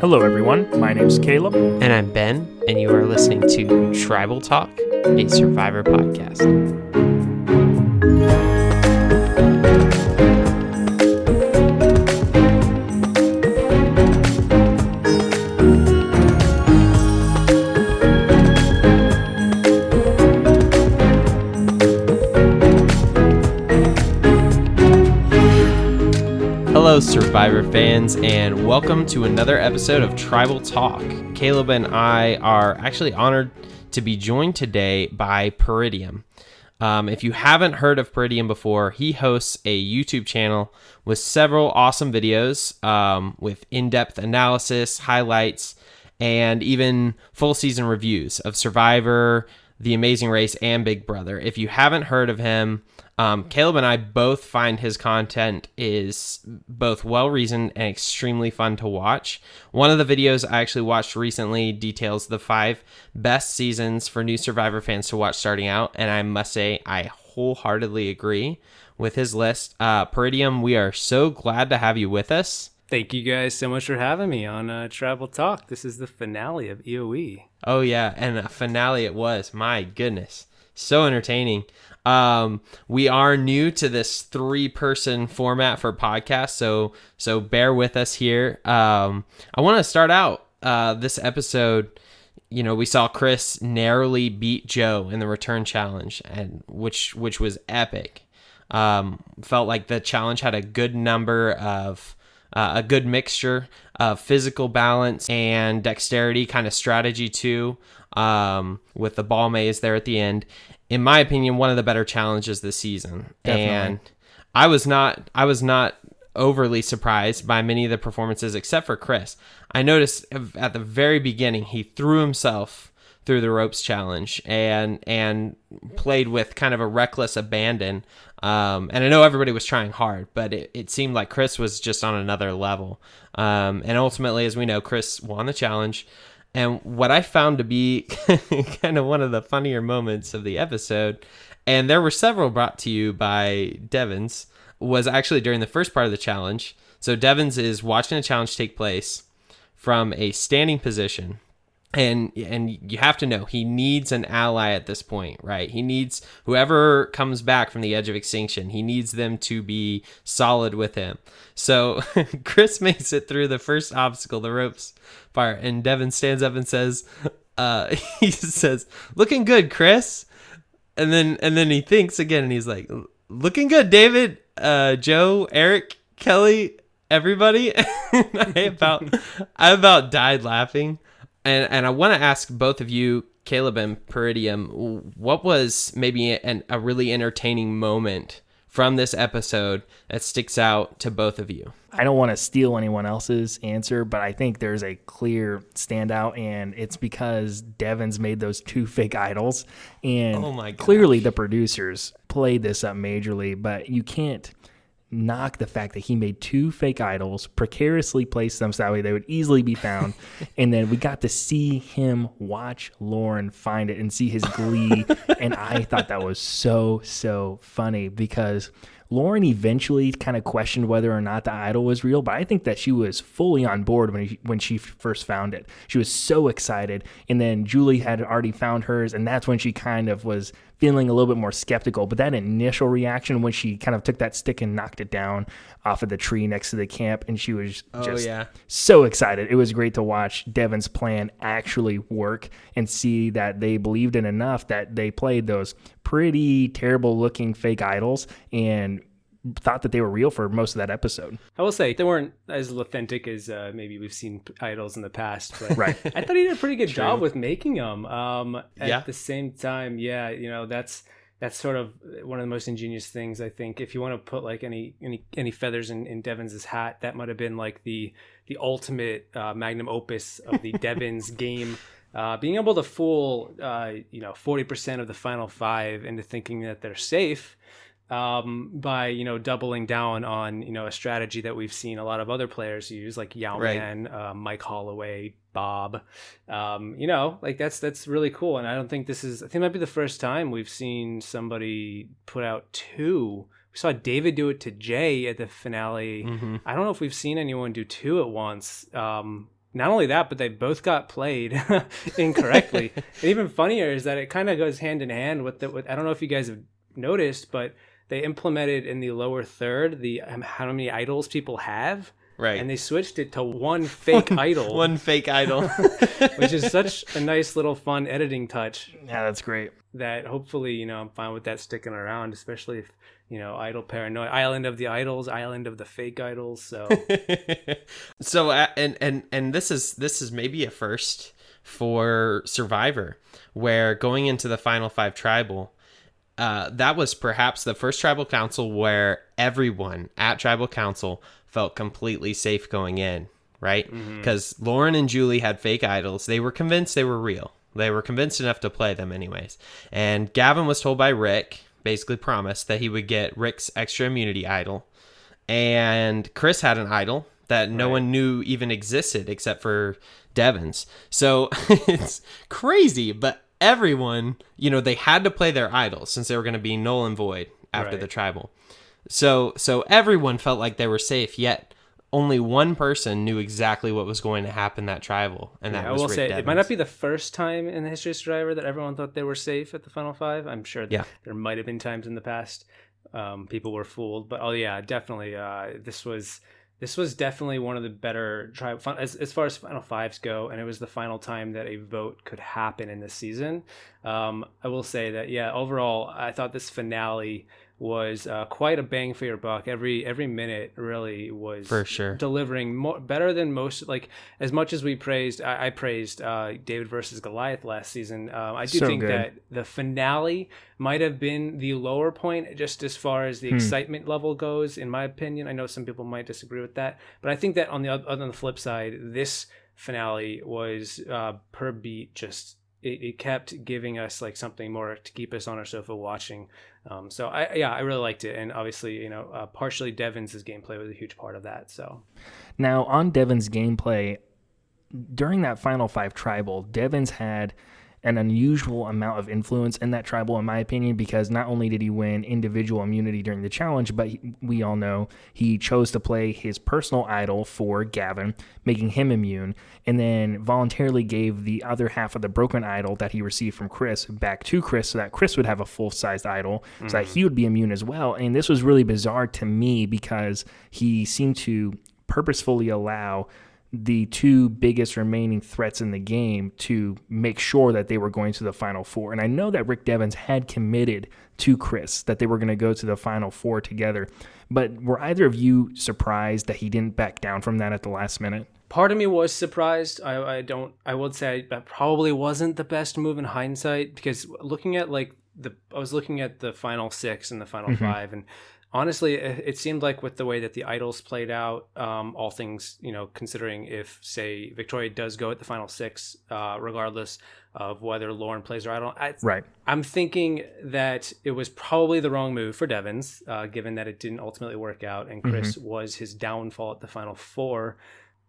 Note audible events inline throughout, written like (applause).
Hello, everyone. My name's Caleb. And I'm Ben, and you are listening to Tribal Talk, a Survivor podcast. Survivor fans, and welcome to another episode of Tribal Talk. Caleb and I are actually honored to be joined today by Peridium. Um, if you haven't heard of Peridium before, he hosts a YouTube channel with several awesome videos um, with in depth analysis, highlights, and even full season reviews of Survivor, The Amazing Race, and Big Brother. If you haven't heard of him, um, Caleb and I both find his content is both well reasoned and extremely fun to watch. One of the videos I actually watched recently details the five best seasons for new Survivor fans to watch starting out, and I must say I wholeheartedly agree with his list. Uh, Peridium, we are so glad to have you with us. Thank you guys so much for having me on uh, Tribal Talk. This is the finale of EOE. Oh yeah, and a finale it was. My goodness, so entertaining. Um, we are new to this three person format for podcasts, so so bear with us here. Um, I want to start out uh, this episode. You know, we saw Chris narrowly beat Joe in the return challenge, and which which was epic. Um, felt like the challenge had a good number of uh, a good mixture of physical balance and dexterity, kind of strategy too, um, with the ball maze there at the end in my opinion, one of the better challenges this season. Definitely. And I was not I was not overly surprised by many of the performances except for Chris. I noticed at the very beginning he threw himself through the ropes challenge and and played with kind of a reckless abandon. Um, and I know everybody was trying hard, but it, it seemed like Chris was just on another level. Um, and ultimately, as we know, Chris won the challenge. And what I found to be (laughs) kind of one of the funnier moments of the episode, and there were several brought to you by Devens, was actually during the first part of the challenge. So Devens is watching a challenge take place from a standing position and and you have to know he needs an ally at this point right? He needs whoever comes back from the edge of extinction he needs them to be solid with him. So (laughs) chris makes it through the first obstacle the ropes part and devin stands up and says uh (laughs) he says looking good chris. And then and then he thinks again and he's like looking good david uh joe eric kelley everybody. (laughs) I about i about died laughing and and I want to ask both of you, Caleb and Peridium, what was maybe an, a really entertaining moment from this episode that sticks out to both of you? I don't want to steal anyone else's answer, but I think there's a clear standout, and it's because Devens made those two (laughs) fake idols, and oh clearly the producers played this up majorly. But you can't knock the fact that he made two fake idols, precariously placed them so that way they would easily be found. (laughs) and then we got to see him watch Lauren find it and see his glee. (laughs) and I thought that was so, so funny because Lauren eventually kind of questioned whether or not the idol was real, but I think that she was fully on board when he, when she first found it. She was so excited, and then Julie had already found hers, and that's when she kind of was feeling a little bit more skeptical. But that initial reaction when she kind of took that stick and knocked it down off of the tree next to the camp, and she was oh, just yeah. so excited. It was great to watch Devens' plan actually work and see that they believed in enough that they played those pretty terrible looking fake idols and thought that they were real for most of that episode. I will say they weren't as authentic as uh, maybe we've seen idols in the past. But (laughs) right. I thought he did a pretty good True. job with making them. Um, at yeah. the same time, yeah, you know that's that's sort of one of the most ingenious things I think. If you want to put like any any any feathers in, in Devens' hat, that might have been like the the ultimate uh, magnum opus of the (laughs) Devens' game uh, being able to fool uh, you know 40% of the final five into thinking that they're safe um, by you know doubling down on you know a strategy that we've seen a lot of other players use like Yau right. Man, uh, Mike Holloway, Bob. Um, you know, like that's that's really cool. And I don't think this is. I think it might be the first time we've seen somebody put out two. We saw David do it to Jay at the finale. Mm-hmm. I don't know if we've seen anyone do two at once. Um, not only that, but they both got played (laughs) incorrectly. (laughs) and even funnier is that it kind of goes hand in hand with the. With, I don't know if you guys have noticed, but they implemented in the lower third the um, how many idols people have. Right. And they switched it to one fake (laughs) idol. One fake idol. (laughs) which is such (laughs) a nice little fun editing touch. Yeah, that's great. That hopefully, you know, I'm fine with that sticking around, especially if, you know, Idol Paranoia, Island of the Idols, Island of the Fake Idols. So So uh, and and and this is this is maybe a first for Survivor where going into the final 5 tribal uh, that was perhaps the first tribal council where everyone at tribal council felt completely safe going in, right? Because mm-hmm. Lauren and Julie had fake idols. They were convinced they were real. They were convinced enough to play them, anyways. And Gavin was told by Rick, basically promised that he would get Rick's extra immunity idol. And Chris had an idol that no right. one knew even existed except for Devens. So (laughs) it's crazy, but everyone, you know, they had to play their idols since they were going to be null and void after right. the tribal. So so everyone felt like they were safe, yet only one person knew exactly what was going to happen that tribal, and that yeah, was I will Rick say Devens. it might not be the first time in the history of Survivor that everyone thought they were safe at the final five. I'm sure yeah. there might have been times in the past um, people were fooled, but oh yeah, definitely uh, this was this was definitely one of the better tribe as, as far as final fives go and it was the final time that a vote could happen in this season. Um, i will say that yeah overall i thought this finale was uh, quite a bang for your buck. Every every minute really was for sure delivering more better than most. Like as much as we praised, I, I praised uh, David versus Goliath last season. Um, I do so think good. that the finale might have been the lower point, just as far as the hmm. excitement level goes. In my opinion, I know some people might disagree with that, but I think that on the other on the flip side, this finale was uh, per beat just it, it, kept giving us like something more to keep us on our sofa watching. Um, so I yeah I really liked it, and obviously you know uh, partially Devens' gameplay was a huge part of that. So now on Devens' gameplay during that final five tribal, Devens had an unusual amount of influence in that tribal, in my opinion, because not only did he win individual immunity during the challenge, but he, we all know he chose to play his personal idol for Gavin, making him immune, and then voluntarily gave the other half of the broken idol that he received from Chris back to Chris so that Chris would have a full sized idol mm-hmm. so that he would be immune as well. And this was really bizarre to me because he seemed to purposefully allow the two biggest remaining threats in the game to make sure that they were going to the final four. And I know that Rick Devens had committed to Chris that they were going to go to the final four together. But were either of you surprised that he didn't back down from that at the last minute? Part of me was surprised. I, I don't. I would say that probably wasn't the best move in hindsight because looking at like the, I was looking at the final six and the final mm-hmm. five, and honestly, it seemed like with the way that the idols played out, um, all things you know, considering if say Victoria does go at the final six, uh, regardless of whether Lauren plays or idol, I, right? I'm thinking that it was probably the wrong move for Devens, uh, given that it didn't ultimately work out, and Chris mm-hmm. was his downfall at the final four.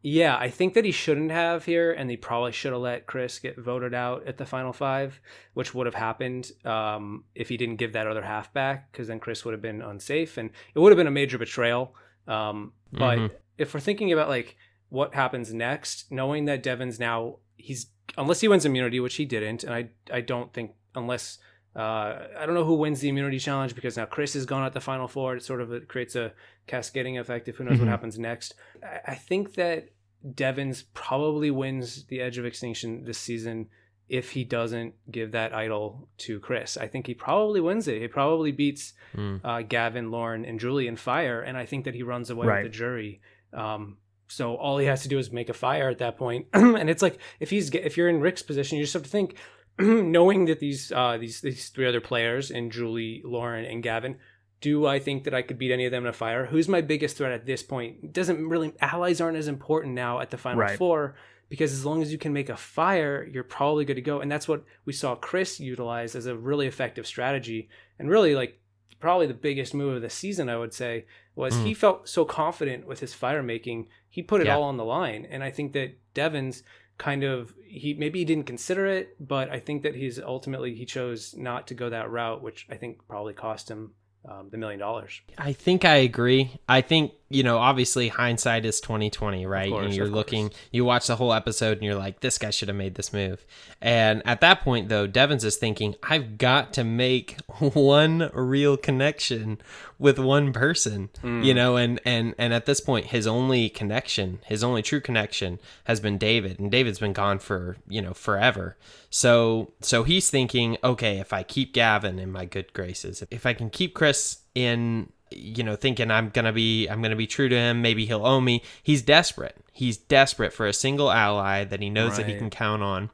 Yeah, I think that he shouldn't have here, and he probably should have let Chris get voted out at the final five, which would have happened um, if he didn't give that other half back, because then Chris would have been unsafe, and it would have been a major betrayal. Um, but mm-hmm. if we're thinking about like what happens next, knowing that Devens now he's unless he wins immunity, which he didn't, and I I don't think unless uh, I don't know who wins the immunity challenge because now Chris is gone at the final four. It sort of creates a cascading effect of who knows mm-hmm. what happens next. I, I think that Devens probably wins the Edge of Extinction this season if he doesn't give that idol to Chris. I think he probably wins it. He probably beats mm. uh, Gavin, Lauren, and Julie in fire, and I think that he runs away right. with the jury. Um, so all he has to do is make a fire at that point. point, (clears throat) and it's like if he's if you're in Rick's position, you just have to think (clears throat) knowing that these uh, these these three other players and Julie, Lauren, and Gavin, do I think that I could beat any of them in a fire? Who's my biggest threat at this point? Doesn't really allies aren't as important now at the final right. four because as long as you can make a fire, you're probably good to go. And that's what we saw Chris utilize as a really effective strategy. And really, like probably the biggest move of the season, I would say, was mm. he felt so confident with his fire making, he put it yeah. all on the line. And I think that Devens kind of he maybe he didn't consider it, but I think that he's ultimately he chose not to go that route, which I think probably cost him um, the million dollars. I think I agree. I think you know, obviously hindsight is twenty twenty, right? Course, and you're looking, you watch the whole episode, and you're like, this guy should have made this move. And at that point, though, Devens is thinking, I've got to make (laughs) one real connection with one person, mm. you know, and and and at this point, his only connection, his only true connection, has been David, and David's been gone for you know forever. So so he's thinking, okay, if I keep Gavin in my good graces, if I can keep Chris in you know thinking i'm gonna be i'm gonna be true to him. Maybe he'll owe me. He's desperate. He's desperate for a single ally that he knows right. that he can count on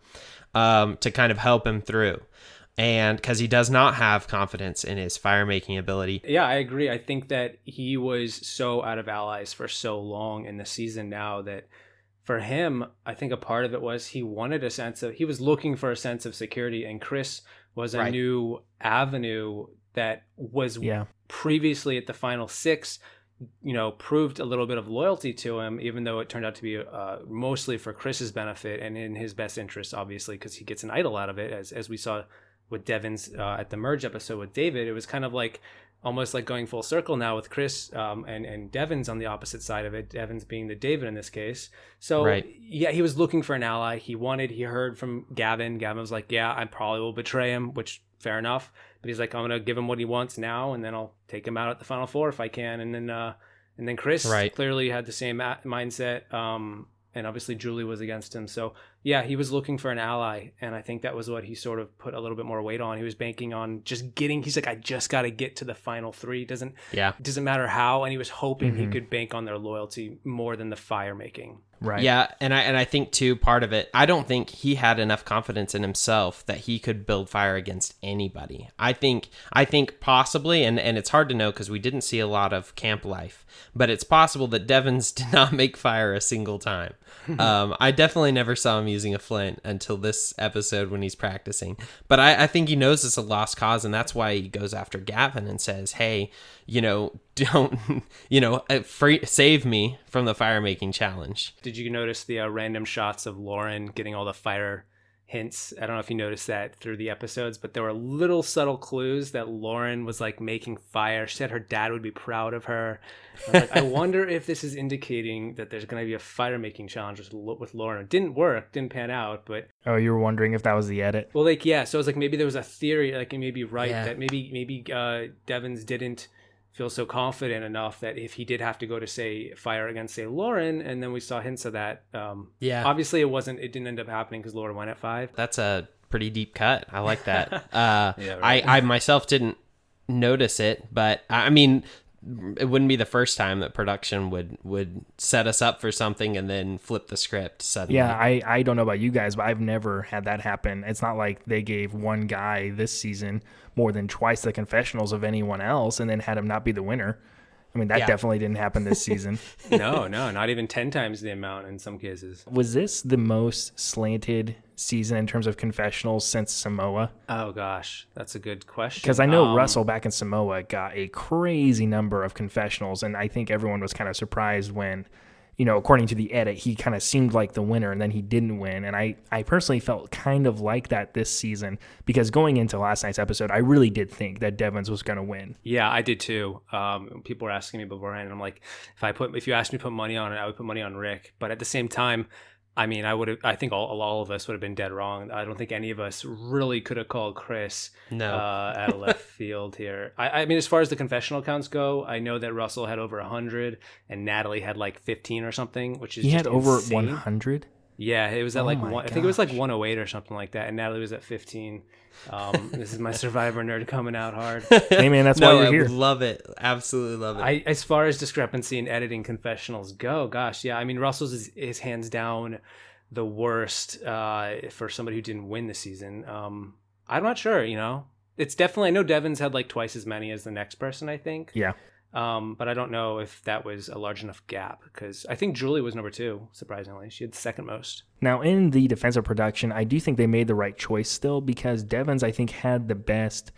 um, to kind of help him through. And because he does not have confidence in his fire making ability. Yeah i agree. I think that he was so out of allies for so long in the season now that for him i think a part of it was he wanted a sense of he was looking for a sense of security and chris was a right. new avenue that was yeah. previously at the final six you know proved a little bit of loyalty to him even though it turned out to be uh, mostly for chris's benefit and in his best interest obviously because he gets an idol out of it as, as we saw with devens uh, at the merge episode with david. It was kind of like almost like going full circle now with chris um, and, and Devens on the opposite side of it devens being the david in this case. So right. yeah he was looking for an ally. He wanted he heard from gavin. Gavin was like yeah i probably will betray him which fair enough but he's like, I'm gonna give him what he wants now, and then I'll take him out at the final four if I can. And then, uh, and then Chris right. clearly had the same mindset. Um, and obviously Julie was against him. So yeah, he was looking for an ally, and I think that was what he sort of put a little bit more weight on. He was banking on just getting. He's like, I just got to get to the final three. Doesn't yeah doesn't matter how, and he was hoping mm-hmm. he could bank on their loyalty more than the fire making. Right. Yeah, and I and I think too part of it. I don't think he had enough confidence in himself that he could build fire against anybody. I think I think possibly, and and it's hard to know because we didn't see a lot of camp life, but it's possible that Devens (laughs) did not make fire a single time. (laughs) um, I definitely never saw him using a flint until this episode when he's practicing. But I, I think he knows it's a lost cause, and that's why he goes after Gavin and says, "Hey, you know, (laughs) don't, you know, uh, free, save me from the fire making challenge." Did you notice the uh, random shots of Lauren getting all the fire? Hints. I don't know if you noticed that through the episodes, but there were little subtle clues that Lauren was like making fire. She said her dad would be proud of her. I, like, I (laughs) wonder if this is indicating that there's going to be a fire making challenge with, with Lauren. It didn't work, didn't pan out, but oh, you were wondering if that was the edit. Well, like yeah, so it was like maybe there was a theory, like you may be right yeah. that maybe maybe uh, Devens didn't feel so confident enough that if he did have to go to say fire against say Lauren, and then we saw hints of that. Um, yeah, obviously it wasn't. It didn't end up happening because Lauren went at five. That's a pretty deep cut. I like that. (laughs) uh, yeah, right. I I myself didn't notice it, but I mean it wouldn't be the first time that production would would set us up for something and then flip the script suddenly. Yeah, I I don't know about you guys, but I've never had that happen. It's not like they gave one guy this season more than twice the confessionals of anyone else and then had him not be the winner. I mean, that yeah. definitely didn't happen this (laughs) season. no, no, not even 10 times the amount in some cases. Was this the most slanted season in terms of confessionals since Samoa? Oh, gosh, that's a good question. Because I know um, Russell back in Samoa got a crazy number of confessionals, and I think everyone was kind of surprised when you know, according to the edit, he kind of seemed like the winner and then he didn't win. And I, I personally felt kind of like that this season because going into last night's episode, I really did think that Devens was going to win. Yeah, I did too. Um, people were asking me beforehand, and I'm like, if I put, if you asked me to put money on it, I would put money on Rick. But at the same time, I mean, I would have. I think all, all of us would have been dead wrong. I don't think any of us really could have called Chris no. uh, at a left (laughs) field here. I, I, mean, as far as the confessional counts go, I know that Russell had over hundred and Natalie had like fifteen or something, which is he had over one hundred. Yeah, it was at oh like one, I think it was like 108 or something like that, and Natalie was at 15. Um, (laughs) this is my Survivor nerd coming out hard. (laughs) hey man, that's no, why you're here. Love it, absolutely love it. I, as far as discrepancy in editing confessionals go, gosh, yeah, I mean Russell's is, is hands down the worst uh, for somebody who didn't win the season. Um, I'm not sure, you know. It's definitely I know Devens had like twice as many as the next person. I think. Yeah. Um, but I don't know if that was a large enough gap because I think Julie was number two, surprisingly. She had second most. Now, in the defensive production, I do think they made the right choice still because Devens, I think, had the best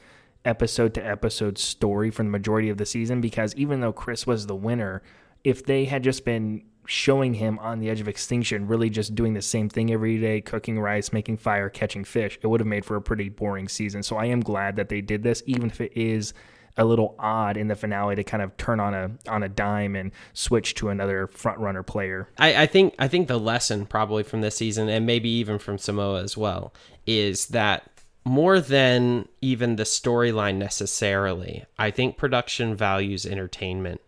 episode to episode story for the majority of the season because even though Chris was the winner, if they had just been showing him on the edge of extinction, really just doing the same thing every day, cooking rice, making fire, catching fish, it would have made for a pretty boring season. So I am glad that they did this, even if it is a little odd in the finale to kind of turn on a on a dime and switch to another front runner player. I, I think I think the lesson probably from this season and maybe even from Samoa as well is that more than even the storyline necessarily, I think production values entertainment.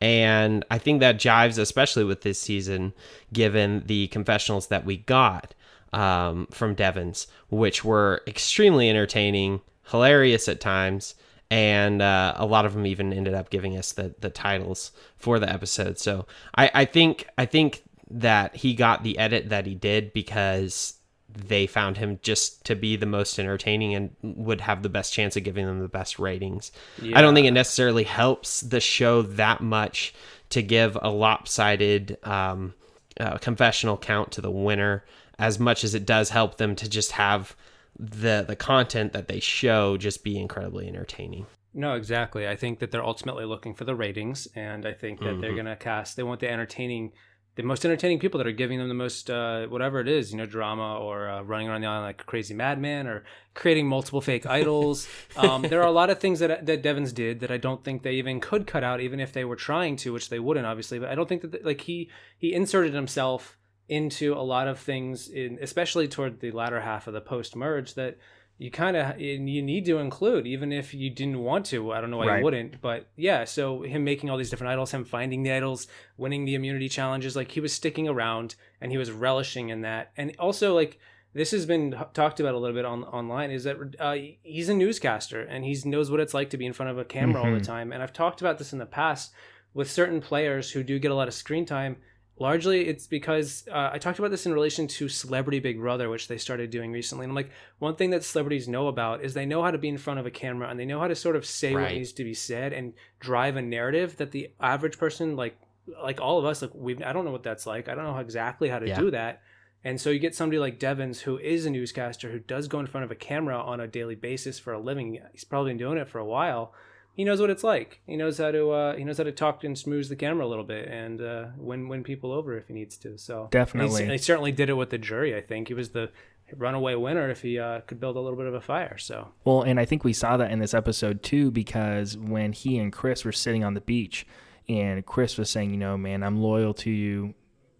And I think that jives especially with this season, given the confessionals that we got um, from Devens, which were extremely entertaining, hilarious at times, and uh, a lot of them even ended up giving us the the titles for the episode. So I, I think I think that he got the edit that he did because they found him just to be the most entertaining and would have the best chance of giving them the best ratings. Yeah. I don't think it necessarily helps the show that much to give a lopsided um, uh, confessional count to the winner as much as it does help them to just have the the content that they show just be incredibly entertaining. No, exactly. I think that they're ultimately looking for the ratings, and I think that mm-hmm. they're going to cast. They want the entertaining the most entertaining people that are giving them the most uh, whatever it is, you know, drama or uh, running around the island like a crazy madman or creating multiple fake idols. Um, there are a lot of things that that Devens did that I don't think they even could cut out, even if they were trying to, which they wouldn't obviously. But I don't think that like he he inserted himself into a lot of things, in, especially toward the latter half of the post merge that you kind of you need to include even if you didn't want to i don't know why right. you wouldn't but yeah so him making all these different idols him finding the idols winning the immunity challenges like he was sticking around and he was relishing in that and also like this has been talked about a little bit on online is that uh, he's a newscaster and he knows what it's like to be in front of a camera mm-hmm. all the mm-hmm. time and i've talked about this in the past with certain players who do get a lot of screen time largely it's because uh, I talked about this in relation to Celebrity Big Brother, which they started doing recently. And I'm like, one thing that celebrities know about is they know how to be in front of a camera and they know how to sort of say right. what needs to be said and drive a narrative that the average person, like like all of us, like we I don't know what that's like. I don't know exactly how to yeah. do that. And so you get somebody like Devens, who is a newscaster, who does go in front of a camera on a daily basis for a living. He's probably been doing it for a while he knows what it's like. He knows how to uh, he knows how to talk and smooth the camera a little bit and uh, win win people over if he needs to. So definitely, he, he certainly did it with the jury. I think he was the runaway winner if he uh, could build a little bit of a fire. So well, and I think we saw that in this episode too because when he and Chris were sitting on the beach, and Chris was saying, you know, man, I'm loyal to you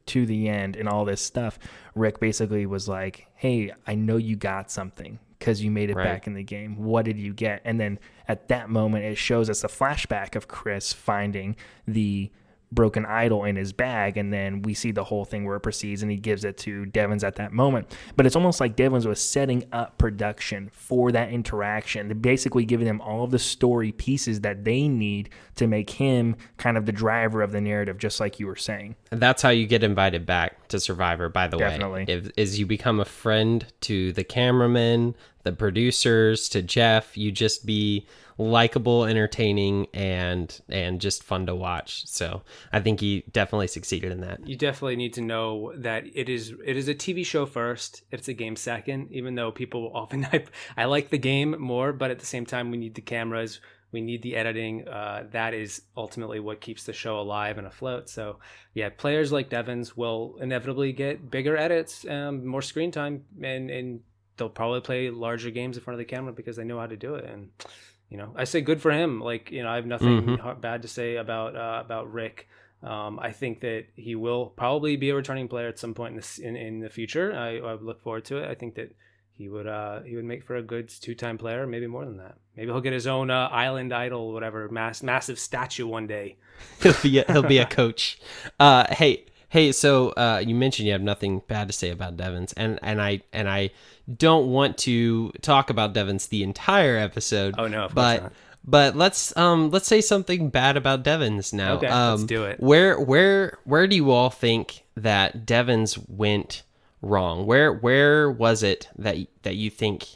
to the end and all this stuff. Rick basically was like, hey, I know you got something because you made it right. back in the game. What did you get? And then at that moment, it shows us a flashback of Chris finding the broken idol in his bag, and then we see the whole thing where it proceeds, and he gives it to Devens at that moment. But it's almost like Devens was setting up production for that interaction, basically giving them all of the story pieces that they need to make him kind of the driver of the narrative, just like you were saying. And that's how you get invited back to Survivor, by the Definitely. way. If, is you become a friend to the cameraman, the producers, to Jeff. You just be likable, entertaining, and and just fun to watch. So I think he definitely succeeded in that. You definitely need to know that it is it is a TV show first. It's a game second. Even though people (laughs) often I, I like the game more, but at the same time we need the cameras. We need the editing. Uh, that is ultimately what keeps the show alive and afloat. So, yeah, players like Devens will inevitably get bigger edits, um, more screen time, and and they'll probably play larger games in front of the camera because they know how to do it. And you know, I say good for him. Like you know, I have nothing mm-hmm. bad to say about uh, about Rick. Um, I think that he will probably be a returning player at some point in the in, in the future. I, I look forward to it. I think that he would uh, he would make for a good two time player, maybe more than that. Maybe he'll get his own uh, island idol, whatever, mass massive statue one day. (laughs) he'll be a, he'll be a coach. Uh, hey, Hey, so uh, you mentioned you have nothing bad to say about Devens, and and I and I don't want to talk about Devens the entire episode. Oh no, but not. but let's um let's say something bad about Devens now. Okay, um, let's do it. Where where where do you all think that Devens went wrong? Where where was it that that you think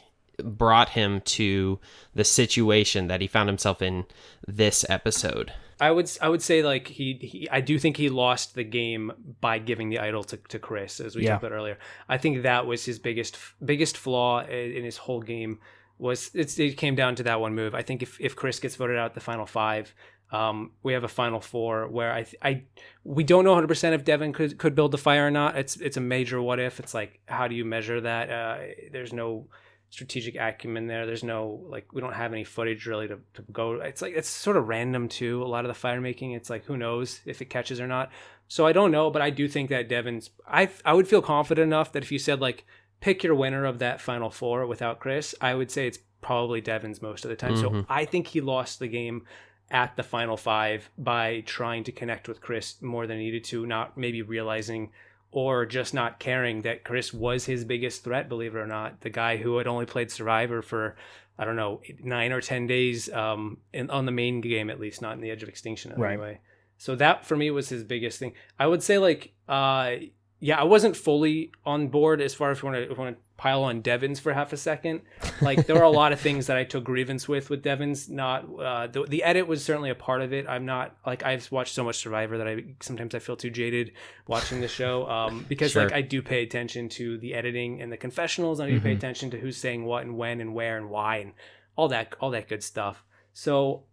brought him to the situation that he found himself in this episode? I would I would say like he, he I do think he lost the game by giving the idol to, to Chris as we yeah. talked about earlier. I think that was his biggest biggest flaw in his whole game. was it came down to that one move. I think if, if Chris gets voted out the final five, um, we have a final four where I I we don't know 100 percent if Devin could could build the fire or not. It's it's a major what if. It's like how do you measure that? Uh, there's no strategic acumen there. There's no like we don't have any footage really to, to go. It's like it's sort of random too. A lot of the fire making, it's like who knows if it catches or not. So I don't know, but I do think that Devens. I I would feel confident enough that if you said like pick your winner of that final four without Chris, I would say it's probably Devens most of the time. Mm-hmm. So I think he lost the game at the final five by trying to connect with Chris more than he needed to, not maybe realizing or just not caring that Chris was his biggest threat, believe it or not. The guy who had only played Survivor for, I don't know, nine or 10 days um, in, on the main game, at least, not in the Edge of Extinction anyway. Right. So that for me was his biggest thing. I would say, like, uh, yeah, I wasn't fully on board as far as we want to pile on Devens for half a second. Like there were a lot of things that I took grievance with with Devens. Not uh, the the edit was certainly a part of it. I'm not like I've watched so much Survivor that I sometimes I feel too jaded watching the show um, (laughs) because sure. like I do pay attention to the editing and the confessionals. I do mm-hmm. pay attention to who's saying what and when and where and why and all that all that good stuff. So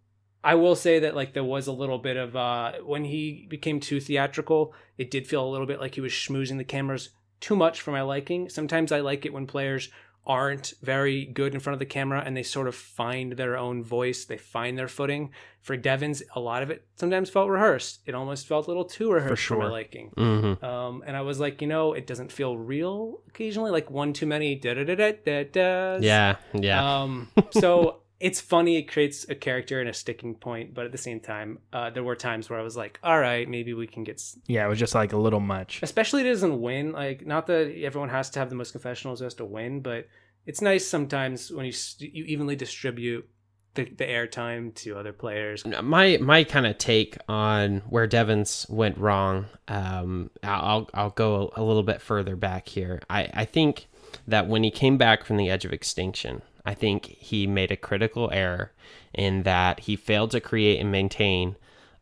I will say that like there was a little bit of uh, when he became too theatrical, it did feel a little bit like he was schmoozing the cameras too much for my liking. Sometimes I like it when players aren't very good in front of the camera and they sort of find their own voice, they find their footing. For Devens, a lot of it sometimes felt rehearsed. It almost felt a little too rehearsed for, sure. for my liking. Mm-hmm. Um, and I was like, you know, it doesn't feel real occasionally, like one too many da da da da da. Yeah, yeah. Um, so (laughs) it's funny. It creates a character and a sticking point, but at the same time, uh, there were times where I was like, "All right, maybe we can get." S-. Yeah, it was just like a little much. Especially it doesn't win. Like, not that everyone has to have the most confessionals just to win, but it's nice sometimes when you you evenly distribute the, the airtime to other players. My my kind of take on where Devens went wrong. Um, I'll I'll go a little bit further back here. I I think that when he came back from the edge of extinction I think he made a critical error in that he failed to create and maintain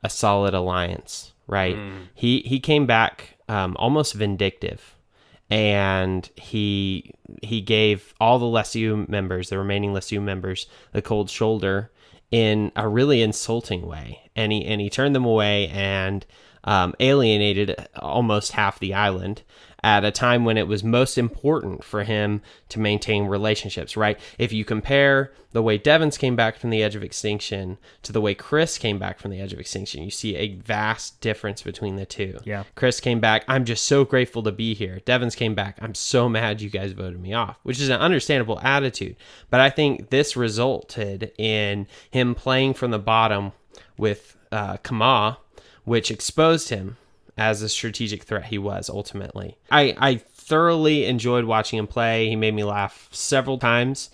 a solid alliance. Right? Mm. He he came back um, almost vindictive, and he he gave all the Lesu members, the remaining Lesu members, the cold shoulder in a really insulting way, and he and he turned them away and um, alienated almost half the island at a time when it was most important for him to maintain relationships, right? If you compare the way Devens came back from the edge of extinction to the way Chris came back from the edge of extinction, you see a vast difference between the two. Yeah. Chris came back, I'm just so grateful to be here. Devens came back, I'm so mad you guys voted me off, which is an understandable attitude. But I think this resulted in him playing from the bottom with uh, Kama, which exposed him as a strategic threat he was ultimately. I, I thoroughly enjoyed watching him play. He made me laugh several times.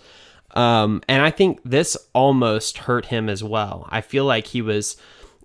Um, and I think this almost hurt him as well. I feel like he was,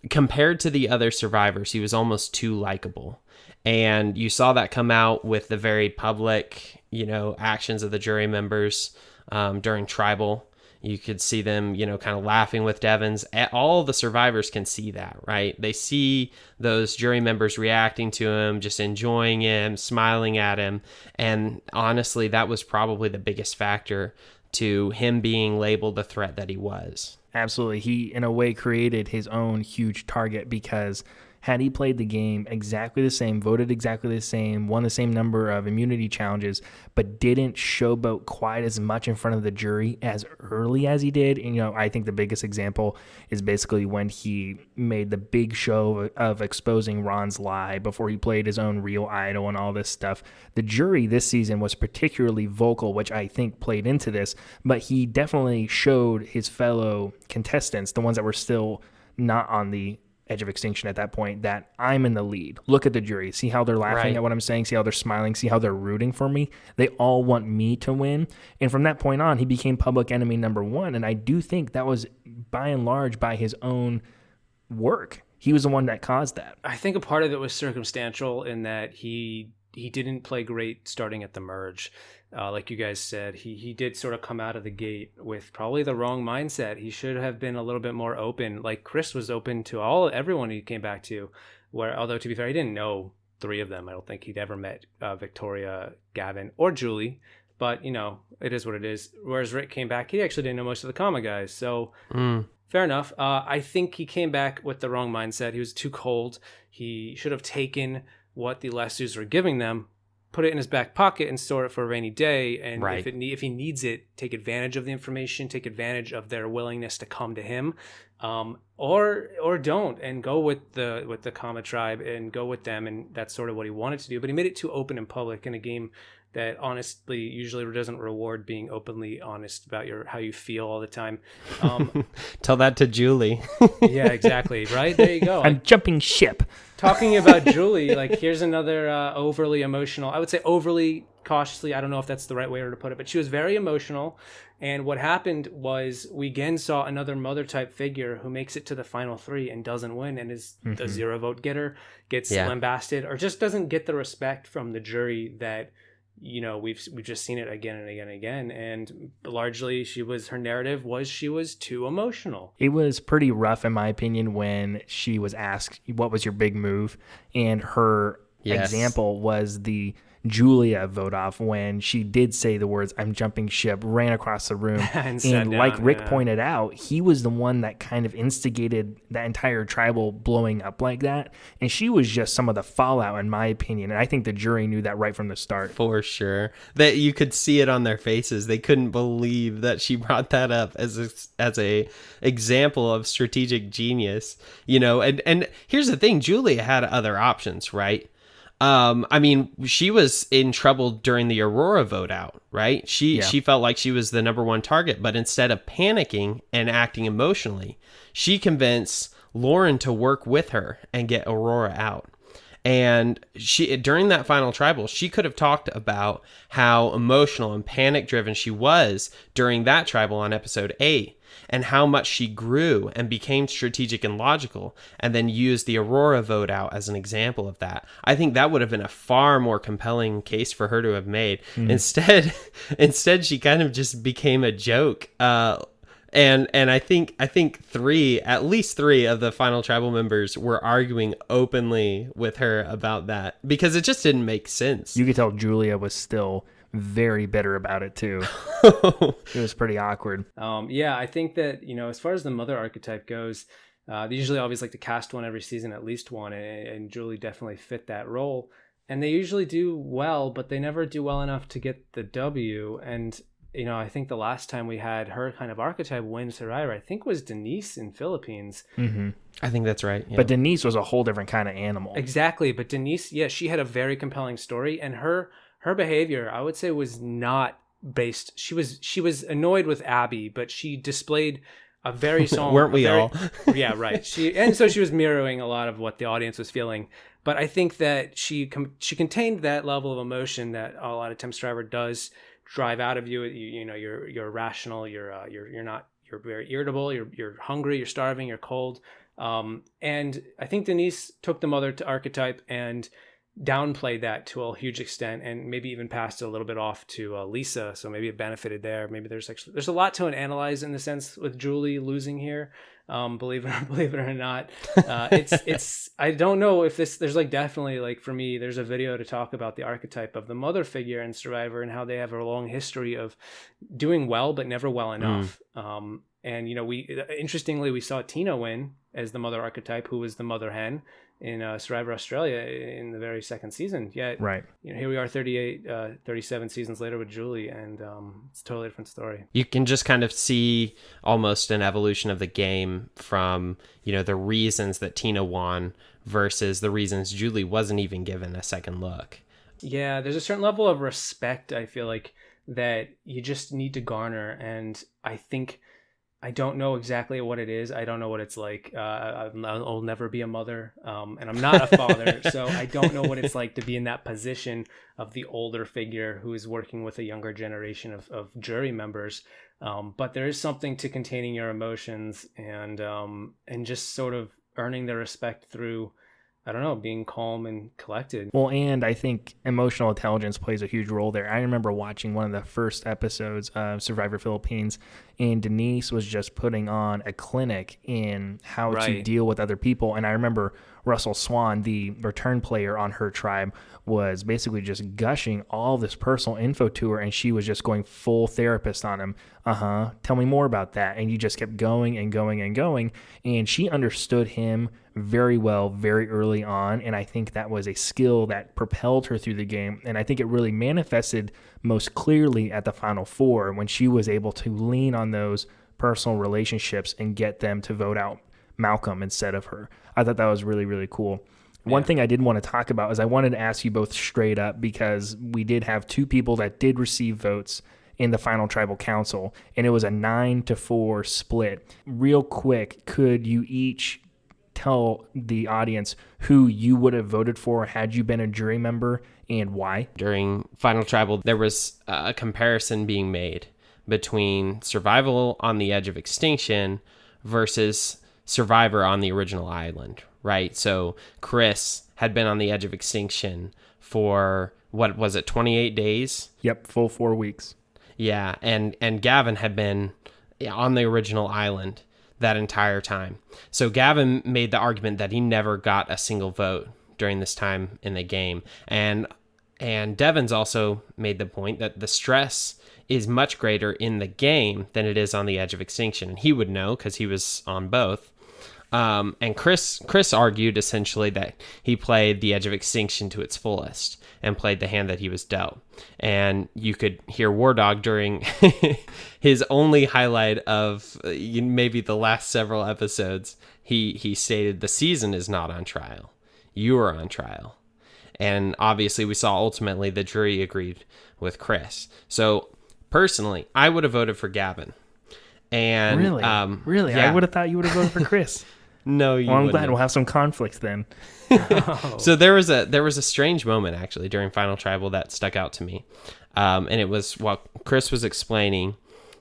compared to the other survivors, he was almost too likable. And you saw that come out with the very public, you know, actions of the jury members um, during tribal. You could see them, you know, kind of laughing with Devens. All the survivors can see that, right? They see those jury members reacting to him, just enjoying him, smiling at him. And honestly, that was probably the biggest factor to him being labeled the threat that he was. Absolutely. He, in a way, created his own huge target because had he played the game exactly the same, voted exactly the same, won the same number of immunity challenges, but didn't showboat quite as much in front of the jury as early as he did. And, you know, I think the biggest example is basically when he made the big show of exposing Ron's lie before he played his own real idol and all this stuff. The jury this season was particularly vocal, which I think played into this, but he definitely showed his fellow contestants, the ones that were still not on the edge of extinction at that point that I'm in the lead. Look at the jury. See how they're laughing right. at what I'm saying. See how they're smiling. See how they're rooting for me. They all want me to win. And from that point on, he became public enemy number one. And I do think that was by and large by his own work. He was the one that caused that. I think a part of it was circumstantial in that he he didn't play great starting at the merge. Uh, like you guys said, he he did sort of come out of the gate with probably the wrong mindset. He should have been a little bit more open. Like Chris was open to all everyone he came back to. Where although to be fair, he didn't know three of them. I don't think he'd ever met uh, Victoria, Gavin, or Julie. but you know, it is what it is. Whereas Rick came back, he actually didn't know most of the Kama guys, so mm. fair enough. Uh, I think he came back with the wrong mindset. He was too cold. He should have taken what the Lesus were giving them, put it in his back pocket and store it for a rainy day. And right. if it if he needs it, take advantage of the information, take advantage of their willingness to come to him, um, or or don't and go with the with the Kama tribe and go with them. And that's sort of what he wanted to do. But he made it too open and public in a game that honestly usually doesn't reward being openly honest about your how you feel all the time. Um, (laughs) Tell that to Julie. (laughs) yeah, exactly. Right there you go. I'm jumping ship. Talking (laughs) about Julie, like here's another uh, overly emotional. I would say overly cautiously. I don't know if that's the right way to put it, but she was very emotional. And what happened was we again saw another mother type figure who makes it to the final three and doesn't win and is mm-hmm. a zero vote getter, gets yeah. lambasted, or just doesn't get the respect from the jury that you know we've we've just seen it again and again and again. And largely she was her narrative was she was too emotional. It was pretty rough in my opinion when she was asked what was your big move? And her yes. example was the Julia Vodov when she did say the words "I'm jumping ship," ran across the room, (laughs) and, and down, like Rick yeah. pointed out, he was the one that kind of instigated that entire tribal blowing up like that, and she was just some of the fallout, in my opinion. And I think the jury knew that right from the start, for sure. That you could see it on their faces; they couldn't believe that she (laughs) brought that up as a, as a example of strategic genius, you know. And and here's the thing: Julia had other options, right? Um, I mean, she was in trouble during the Aurora vote out, right? She yeah. she felt like she was the number one target, but instead of panicking and acting emotionally, she convinced Lauren to work with her and get Aurora out. And she during that final tribal, she could have talked about how emotional and panic driven she was during that tribal on episode 8 and how much she grew and became strategic and logical, and then used the Aurora vote out as an example of that. I think that would have been a far more compelling case for her to have made. Mm. Instead, (laughs) instead she kind of just became a joke. Uh, and and I think I think three at least three of the final tribal members were arguing openly with her about that because it just didn't make sense. You could tell Julia was still very bitter about it too. (laughs) it was pretty awkward. Um, yeah, I think that you know, as far as the mother archetype goes, uh, they usually always like to cast one every season, at least one, and, and Julie definitely fit that role. And they usually do well, but they never do well enough to get the W. And you know, I think the last time we had her kind of archetype win Survivor, I think was Denise in Philippines. Mm-hmm. I think that's right. Yeah. But Denise was a whole different kind of animal. Exactly. But Denise, yeah, she had a very compelling story, and her her behavior, I would say, was not based. She was she was annoyed with Abi, but she displayed a very (laughs) strong. Weren't we very, all? (laughs) yeah, right. She and so she was mirroring a lot of what the audience was feeling. But I think that she she contained that level of emotion that a lot of times Driver does drive out of you. You, you know, you're you're irrational. You're uh, you're you're not. You're very irritable. You're you're hungry. You're starving. You're cold. Um, and I think Denise took the mother to archetype and downplayed that to a huge extent and maybe even passed it a little bit off to uh, Lisa. So maybe it benefited there. Maybe there's actually there's a lot to analyze in the sense with Julie losing here. Um, (laughs) believe it or believe it or not, uh, it's (laughs) it's I don't know if this there's like definitely like for me there's a video to talk about the archetype of the mother figure in Survivor and how they have a long history of doing well but never well hmm. enough. Mm. Um, and you know we interestingly we saw Tina win as the mother archetype, who was the mother hen in uh, Survivor Australia in the very second season. Yet, right? You know, here we are, 38, uh, 37 seasons later with Julie, and um, it's a totally different story. You can just kind of see almost an evolution of the game from you know the reasons that Tina won versus the reasons Julie wasn't even given a second look. Yeah, there's a certain level of respect I feel like that you just need to garner, and I think I don't know exactly what it is. I don't know what it's like. Uh, I'll never be a mother, um, and I'm not a father, (laughs) so I don't know what it's like to be in that position of the older figure who is working with a younger generation of, of jury members. Um, but there is something to containing your emotions and um, and just sort of earning their respect through I don't know, being calm and collected. Well, and I think emotional intelligence plays a huge role there. I remember watching one of the first episodes of Survivor Philippines, and Denise was just putting on a clinic in how right. to deal with other people. And I remember Russell Swan, the return player on her tribe, was basically just gushing all this personal info to her, and she was just going full therapist on him. Uh huh. Tell me more about that. And you just kept going and going and going. And she understood him very well very early on. And I think that was a skill that propelled her through the game. And I think it really manifested most clearly at the Final Four when she was able to lean on those personal relationships and get them to vote out Malcolm instead of her. I thought that was really, really cool. One thing I did want to talk about is I wanted to ask you both straight up because we did have two people that did receive votes in the final tribal council, and it was a nine to four split. Real quick, could you each tell the audience who you would have voted for had you been a jury member and why? During final tribal, there was a comparison being made between survival on the edge of extinction versus survivor on the original island, right? So Chris had been on the edge of extinction for what was it, 28 days? Yep, full 4 weeks. Yeah, and and Gavin had been on the original island that entire time. So Gavin made the argument that he never got a single vote during this time in the game. And and Devens also made the point that the stress is much greater in the game than it is on the edge of extinction. And he would know because he was on both. Um, and Chris Chris argued essentially that he played the Edge of Extinction to its fullest and played the hand that he was dealt. And you could hear War Dog during (laughs) his only highlight of uh, maybe the last several episodes. He he stated the season is not on trial. You are on trial. And obviously, we saw ultimately the jury agreed with Chris. So personally, I would have voted for Gavin. And really, um, really, yeah. I would have thought you would have voted for (laughs) Chris. No, you. Well, I'm glad we'll have some conflict then. (laughs) So there was a there was a strange moment actually during Final Tribal that stuck out to me, um, and it was while Chris was explaining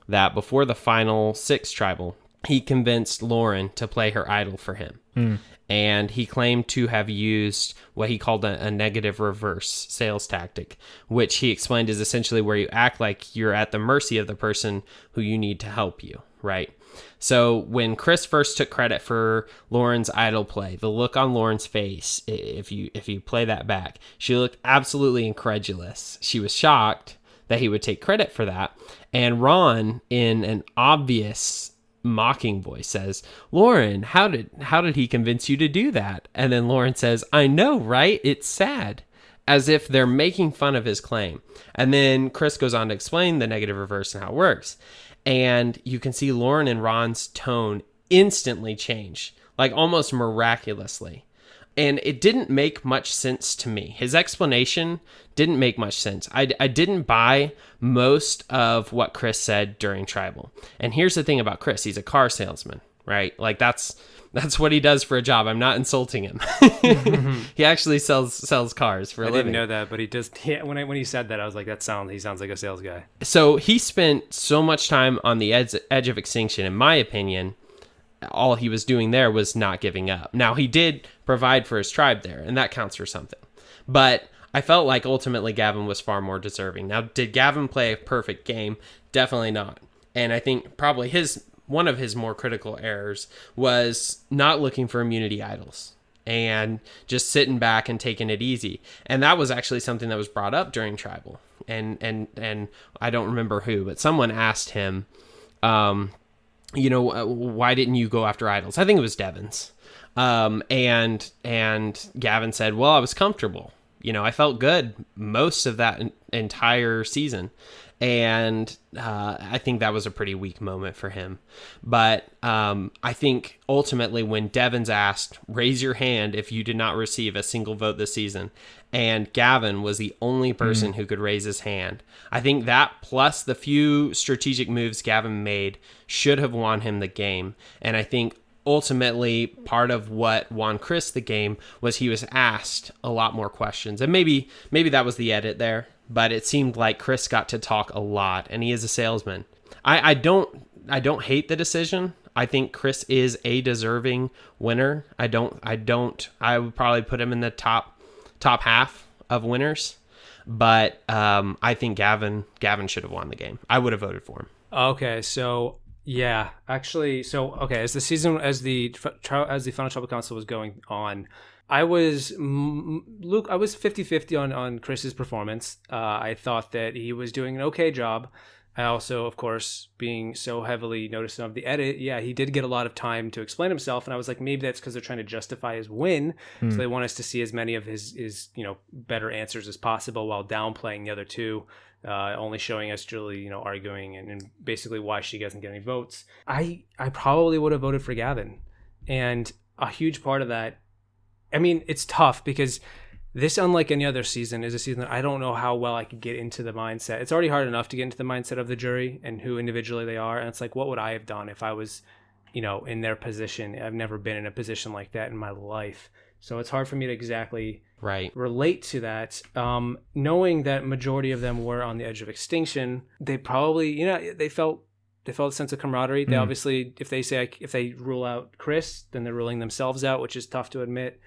that before the final six tribal, he convinced Lauren to play her idol for him. Mm. And he claimed to have used what he called a, a, negative reverse sales tactic, which he explained is essentially where you act like you're at the mercy of the person who you need to help you, right? So when Chris first took credit for Lauren's idol play, the look on Lauren's face, if you if you play that back, she looked absolutely incredulous. She was shocked that he would take credit for that. And Ron, in an obvious mocking voice, says, "Lauren, how did how did he convince you to do that?" And then Lauren says, "I know, right? It's sad." As if they're making fun of his claim. And then Chris goes on to explain the negative reverse and how it works and you can see Lauren and Ron's tone instantly change, like almost miraculously. And it didn't make much sense to me. His explanation didn't make much sense. I, I didn't buy most of what Chris said during Tribal. And here's the thing about Chris he's a car salesman, right? Like, that's that's what he does for a job. I'm not insulting him. Mm-hmm. (laughs) he actually sells sells cars for a I living. I didn't know that, but he does. Yeah, when I, when he said that, I was like, that sounds. He sounds like a sales guy. So he spent so much time on the edge edge of extinction. In my opinion, all he was doing there was not giving up. Now he did provide for his tribe there, and that counts for something. But I felt like ultimately Gavin was far more deserving. Now, did Gavin play a perfect game? Definitely not. And I think probably his one of his more critical errors was not looking for immunity idols and just sitting back and taking it easy. And that was actually something that was brought up during tribal. And and and I don't remember who, but someone asked him, um, you know, uh, why didn't you go after idols? I think it was Devens. Um, and and Gavin said, well, I was comfortable. You know, I felt good most of that entire season and uh, I think that was a pretty weak moment for him. But um, I think ultimately, when Devens asked, "Raise your hand if you did not receive a single vote this season," and Gavin was the only person mm. who could raise his hand, I think that plus the few strategic moves Gavin made should have won him the game. And I think ultimately part of what won Chris the game was he was asked a lot more questions. And maybe maybe that was the edit there but it seemed like Chris got to talk a lot, and he is a salesman. I, I don't I don't hate the decision. I think Chris is a deserving winner. I don't I don't I would probably put him in the top top half of winners, but um, I think Gavin Gavin should have won the game. I would have voted for him. Okay, so Yeah, actually, so okay, as the season, as the as the final tribal council was going on, I was Luke. I was 50-50 on on Chris's performance. Uh, I thought that he was doing an okay job. I also, of course, being so heavily noticing of the edit, yeah, he did get a lot of time to explain himself, and I was like, maybe that's because they're trying to justify his win, mm. so they want us to see as many of his his you know better answers as possible while downplaying the other two, uh, only showing us Julie you know arguing and, and basically why she doesn't get any votes. I I probably would have voted for Gavin, and a huge part of that, I mean, it's tough because this, unlike any other season, is a season that I don't know how well I could get into the mindset. It's already hard enough to get into the mindset of the jury and who individually they are. And it's like, what would I have done if I was, you know, in their position? I've never been in a position like that in my life. So it's hard for me to exactly right relate to that. Um, knowing that majority of them were on the edge of extinction, they probably, you know, they felt they felt a sense of camaraderie. They hmm. obviously, if they say if they rule out Chris, then they're ruling themselves out, which is tough to admit.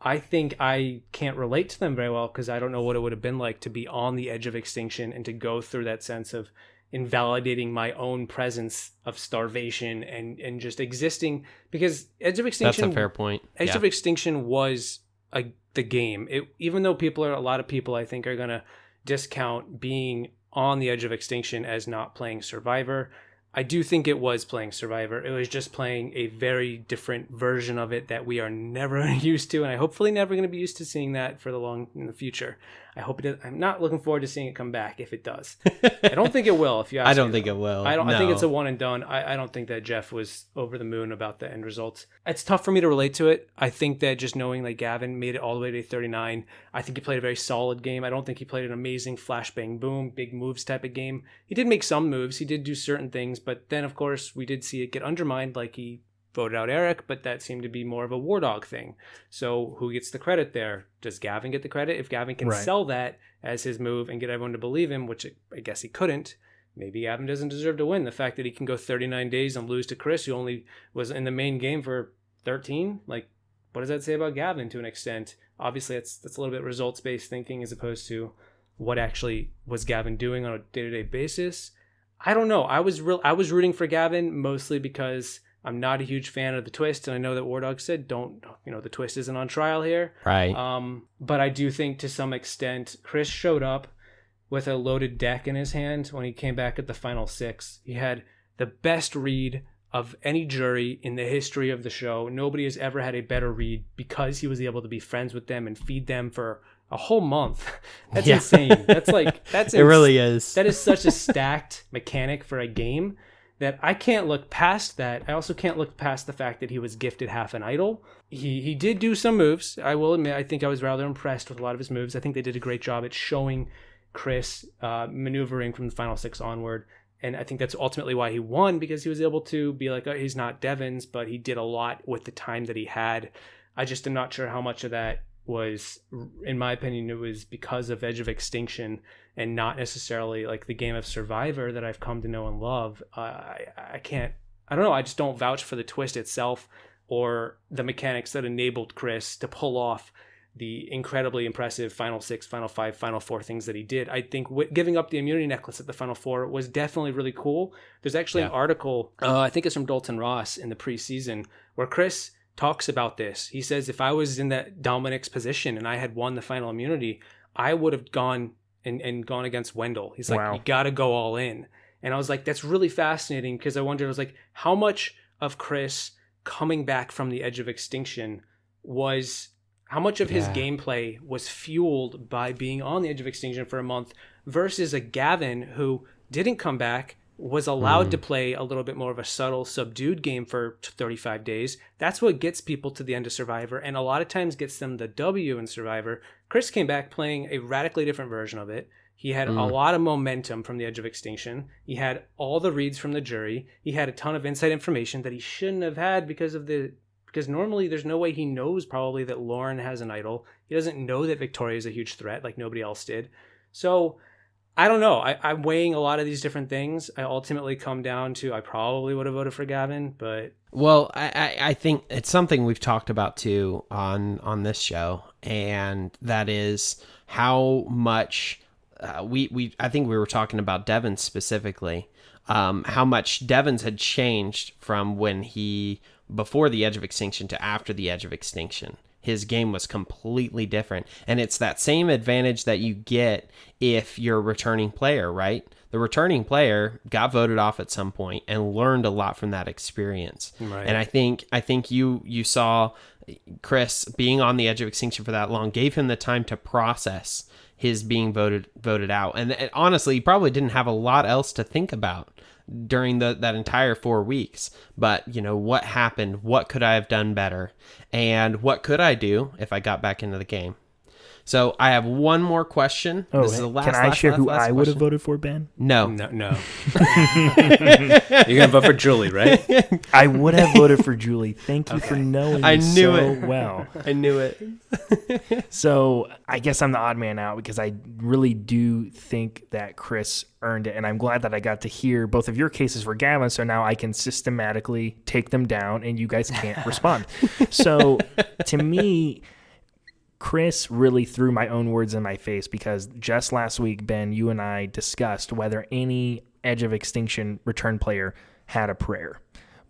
I think I can't relate to them very well because I don't know what it would have been like to be on the edge of extinction and to go through that sense of invalidating my own presence of starvation and and just existing because edge of extinction that's a fair point edge yeah. of extinction was a, the game it, even though people are a lot of people i think are going to discount being on the edge of extinction as not playing survivor I do think it was playing Survivor. It was just playing a very different version of it that we are never (laughs) used to, and I hopefully never going to be used to seeing that for the long in the future. I hope it. Does, I'm not looking forward to seeing it come back if it does. I don't think it (laughs) will. If you, I don't think though. it will. I don't. No. I think it's a one and done. I, I don't think that Jeff was over the moon about the end results. It's tough for me to relate to it. I think that just knowing like Gavin made it all the way to 39. I think he played a very solid game. I don't think he played an amazing flash bang boom big moves type of game. He did make some moves. He did do certain things, but then of course we did see it get undermined like he voted out Eric, but that seemed to be more of a War Dog thing. So who gets the credit there? Does Gavin get the credit? If Gavin can right. sell that as his move and get everyone to believe him, which I guess he couldn't, maybe Gavin doesn't deserve to win. The fact that he can go 39 days and lose to Chris, who only was in the main game for 13, like what does that say about Gavin to an extent? Obviously, that's that's a little bit results based thinking as opposed to what actually was Gavin doing on a day to day basis. I don't know. I was real. I was rooting for Gavin mostly because I'm not a huge fan of the twist, and I know that War Dog said don't, you know, the twist isn't on trial here. Right. Um, but I do think to some extent Chris showed up with a loaded deck in his hand when he came back at the final six. He had the best read of any jury in the history of the show. Nobody has ever had a better read because he was able to be friends with them and feed them for a whole month. (laughs) That's yeah. insane. That's like that's (laughs) it. Ins- really is. That is such a stacked mechanic for a game that I can't look past that. I also can't look past the fact that he was gifted half an idol. He he did do some moves. I will admit, I think I was rather impressed with a lot of his moves. I think they did a great job at showing Chris uh, maneuvering from the final six onward. And I think that's ultimately why he won because he was able to be like, oh, he's not Devens, but he did a lot with the time that he had. I just am not sure how much of that was, in my opinion, it was because of Edge of Extinction and not necessarily like the game of Survivor that I've come to know and love. Uh, I I can't I don't know. I just don't vouch for the twist itself or the mechanics that enabled Chris to pull off the incredibly impressive final six, final five, final four things that he did. I think w- giving up the immunity necklace at the final four was definitely really cool. There's actually yeah. an article, uh, I think it's from Dalton Ross in the preseason, where Chris talks about this. He says, if I was in that Dominic's position and I had won the final immunity, I would have gone and, and gone against Wendell. He's like, wow. you got to go all in. And I was like, that's really fascinating because I wondered, I was like, how much of Chris coming back from the edge of extinction was how much of his gameplay was fueled by being on the edge of extinction for a month versus a Gavin who didn't come back was allowed mm. to play a little bit more of a subtle, subdued game for 35 days. That's what gets people to the end of Survivor, and a lot of times gets them the W in Survivor. Chris came back playing a radically different version of it. He had mm. a lot of momentum from the edge of extinction. He had all the reads from the jury. He had a ton of inside information that he shouldn't have had because of the because normally there's no way he knows probably that Lauren has an idol. He doesn't know that Victoria is a huge threat like nobody else did. So I don't know. I, I'm weighing a lot of these different things. I ultimately come down to I probably would have voted for Gavin, but well, I, I think it's something we've talked about too on on this show, and that is how much uh, we we I think we were talking about Devens specifically. um, how much Devens had changed from when he before the Edge of Extinction to after the Edge of Extinction. His game was completely different, and it's that same advantage that you get if you're a returning player, right? The returning player got voted off at some point and learned a lot from that experience. Right. And I think I think you you saw Chris being on the edge of extinction for that long gave him the time to process his being voted voted out. And, and honestly, he probably didn't have a lot else to think about during the that entire 4 weeks. But, you know, what happened? What could I have done better? And what could I do if I got back into the game? So I have one more question. Oh, this is the last, can I last, share last, who last I would have voted for, Ben? No, no, no. (laughs) You're gonna vote for Julie, right? I would have voted for Julie. Thank you okay. for knowing. I knew so it well. I knew it. so I guess I'm the odd man out because I really do think that Chris earned it, and I'm glad that I got to hear both of your cases for Gavin. So now I can systematically take them down, and you guys can't respond. (laughs) So to me Chris really threw my own words in my face because just last week, Ben, you and I discussed whether any Edge of Extinction return player had a prayer.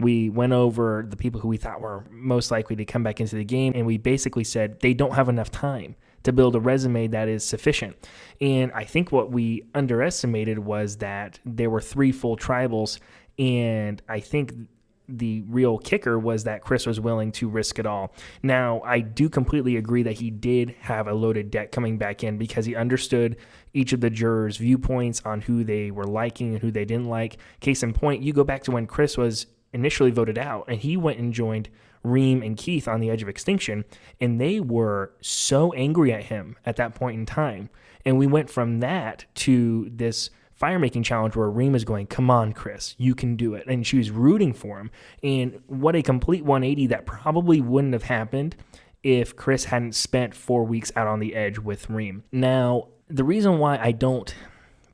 We went over the people who we thought were most likely to come back into the game, and we basically said they don't have enough time to build a resume that is sufficient. And I think what we underestimated was that there were three full tribals, and I think the real kicker was that Chris was willing to risk it all. Now, I do completely agree that he did have a loaded deck coming back in because he understood each of the jurors' viewpoints on who they were liking and who they didn't like. Case in point, you go back to when Chris was initially voted out and he went and joined Reem and Keith on the edge of extinction, and they were so angry at him at that point in time. And we went from that to this fire making challenge where Reem is going, Come on, Chris, you can do it. And she was rooting for him. And what a complete 180 that probably wouldn't have happened if Chris hadn't spent four weeks out on the edge with Reem. Now, the reason why I don't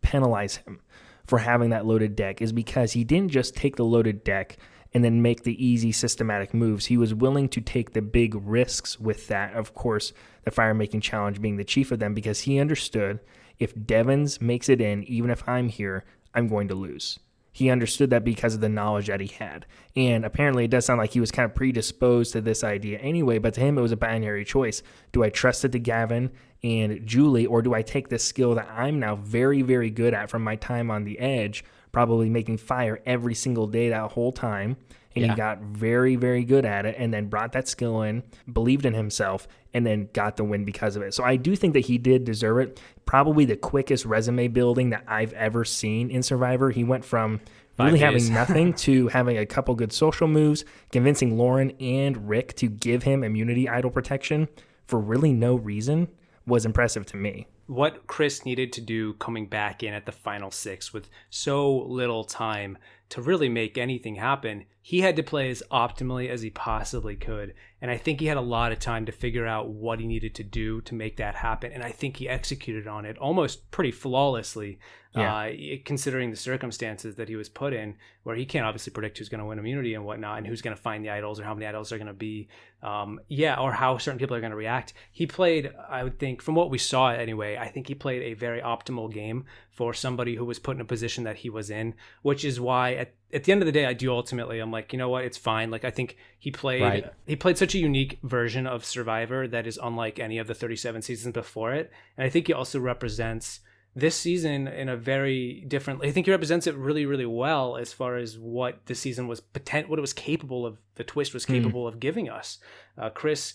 penalize him for having that loaded deck is because he didn't just take the loaded deck and then make the easy systematic moves. He was willing to take the big risks with that. Of course, the fire making challenge being the chief of them because he understood if Devens makes it in, even if I'm here, I'm going to lose. He understood that because of the knowledge that he had. And apparently, it does sound like he was kind of predisposed to this idea anyway, but to him, it was a binary choice. Do I trust it to Gavin and Julie, or do I take this skill that I'm now very, very good at from my time on the edge, probably making fire every single day that whole time? and yeah. he got very, very good at it and then brought that skill in, believed in himself, and then got the win because of it. So I do think that he did deserve it. Probably the quickest resume building that I've ever seen in Survivor. He went from Five really days. having (laughs) nothing to having a couple good social moves, convincing Lauren and Rick to give him immunity idol protection for really no reason was impressive to me what Chris needed to do coming back in at the final six with so little time to really make anything happen, he had to play as optimally as he possibly could. And I think he had a lot of time to figure out what he needed to do to make that happen. And I think he executed on it almost pretty flawlessly, yeah. uh, considering the circumstances that he was put in, where he can't obviously predict who's going to win immunity and whatnot, and who's going to find the idols or how many idols are going to be. Um, yeah, or how certain people are going to react. He played, I would think, from what we saw anyway, I think he played a very optimal game for somebody who was put in a position that he was in, which is why at, at the end of the day, I do ultimately, I'm like, you know what, it's fine. Like I think he played, right. he played such a unique version of Survivor that is unlike any of the 37 seasons before it, and I think he also represents this season in a very different. I think he represents it really, really well as far as what the season was potent, what it was capable of. The twist was hmm. capable mm. of giving us. Uh, Chris,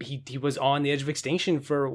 he he was on the edge of extinction for